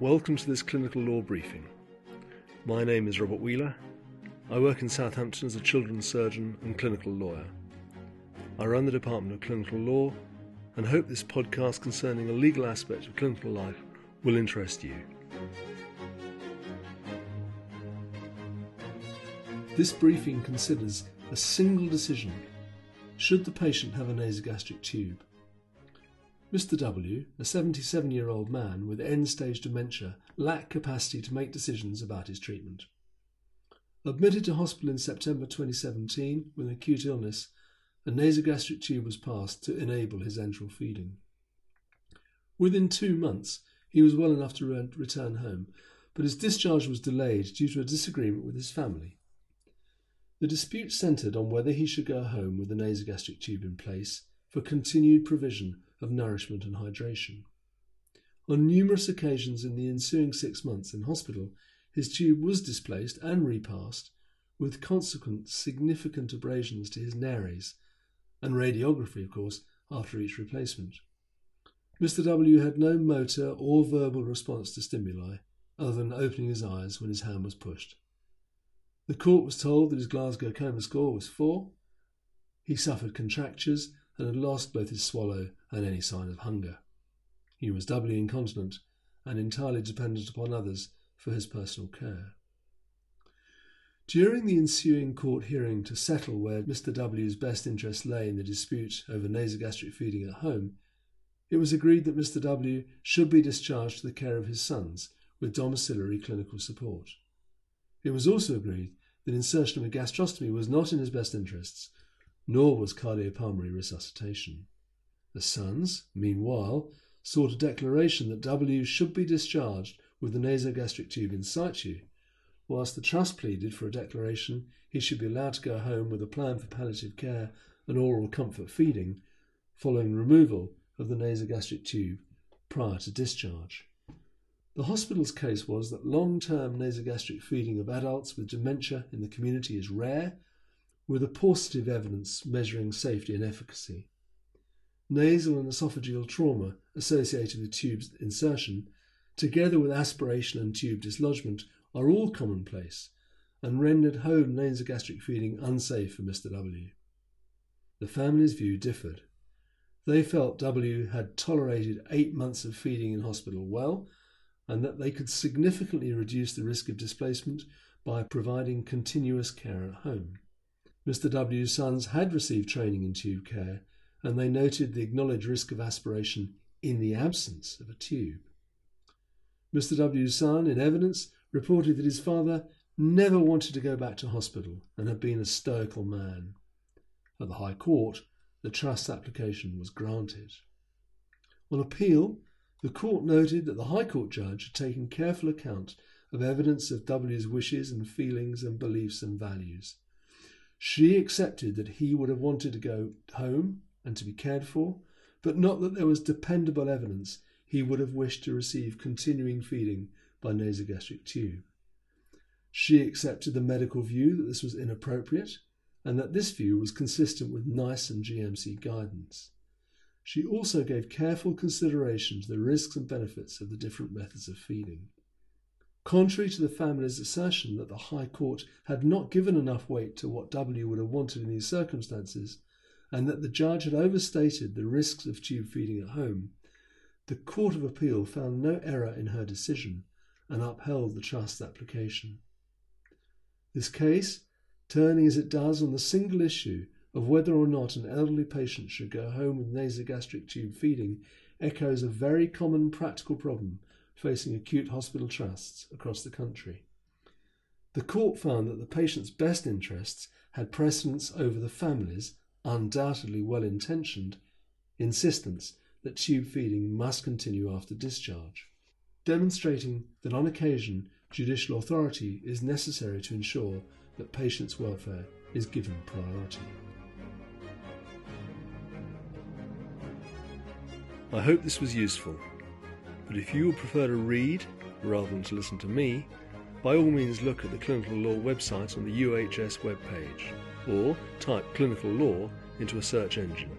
Welcome to this clinical law briefing. My name is Robert Wheeler. I work in Southampton as a children's surgeon and clinical lawyer. I run the Department of Clinical Law and hope this podcast concerning a legal aspect of clinical life will interest you. This briefing considers a single decision should the patient have a nasogastric tube? Mr. W., a 77 year old man with end stage dementia, lacked capacity to make decisions about his treatment. Admitted to hospital in September 2017 with an acute illness, a nasogastric tube was passed to enable his enteral feeding. Within two months, he was well enough to re- return home, but his discharge was delayed due to a disagreement with his family. The dispute centred on whether he should go home with the nasogastric tube in place for continued provision of nourishment and hydration. On numerous occasions in the ensuing six months in hospital, his tube was displaced and repassed, with consequent significant abrasions to his nares, and radiography, of course, after each replacement. Mr. W had no motor or verbal response to stimuli, other than opening his eyes when his hand was pushed. The court was told that his Glasgow coma score was four. He suffered contractures and had lost both his swallow and any sign of hunger. He was doubly incontinent and entirely dependent upon others for his personal care. During the ensuing court hearing to settle where Mr. W.'s best interest lay in the dispute over nasogastric feeding at home, it was agreed that Mr. W. should be discharged to the care of his sons with domiciliary clinical support. It was also agreed that insertion of a gastrostomy was not in his best interests nor was cardiopulmonary resuscitation. The sons, meanwhile, sought a declaration that W should be discharged with the nasogastric tube in situ, whilst the trust pleaded for a declaration he should be allowed to go home with a plan for palliative care and oral comfort feeding following removal of the nasogastric tube prior to discharge. The hospital's case was that long term nasogastric feeding of adults with dementia in the community is rare with a positive evidence measuring safety and efficacy. Nasal and esophageal trauma associated with tube insertion, together with aspiration and tube dislodgement, are all commonplace and rendered home nasogastric feeding unsafe for Mr. W. The family's view differed. They felt W had tolerated eight months of feeding in hospital well and that they could significantly reduce the risk of displacement by providing continuous care at home. Mr. W.'s sons had received training in tube care, and they noted the acknowledged risk of aspiration in the absence of a tube. Mr. W.'s son, in evidence, reported that his father never wanted to go back to hospital and had been a stoical man. At the High Court, the trust application was granted. On appeal, the court noted that the High Court judge had taken careful account of evidence of W.'s wishes and feelings and beliefs and values. She accepted that he would have wanted to go home and to be cared for, but not that there was dependable evidence he would have wished to receive continuing feeding by nasogastric tube. She accepted the medical view that this was inappropriate and that this view was consistent with NICE and GMC guidance. She also gave careful consideration to the risks and benefits of the different methods of feeding. Contrary to the family's assertion that the High Court had not given enough weight to what W would have wanted in these circumstances, and that the judge had overstated the risks of tube feeding at home, the Court of Appeal found no error in her decision and upheld the trust application. This case, turning as it does on the single issue of whether or not an elderly patient should go home with nasogastric tube feeding, echoes a very common practical problem facing acute hospital trusts across the country. The court found that the patient's best interests had precedence over the family's, undoubtedly well intentioned, insistence that tube feeding must continue after discharge, demonstrating that on occasion judicial authority is necessary to ensure that patients' welfare is given priority. I hope this was useful. But if you would prefer to read rather than to listen to me, by all means look at the Clinical Law website on the UHS webpage or type Clinical Law into a search engine.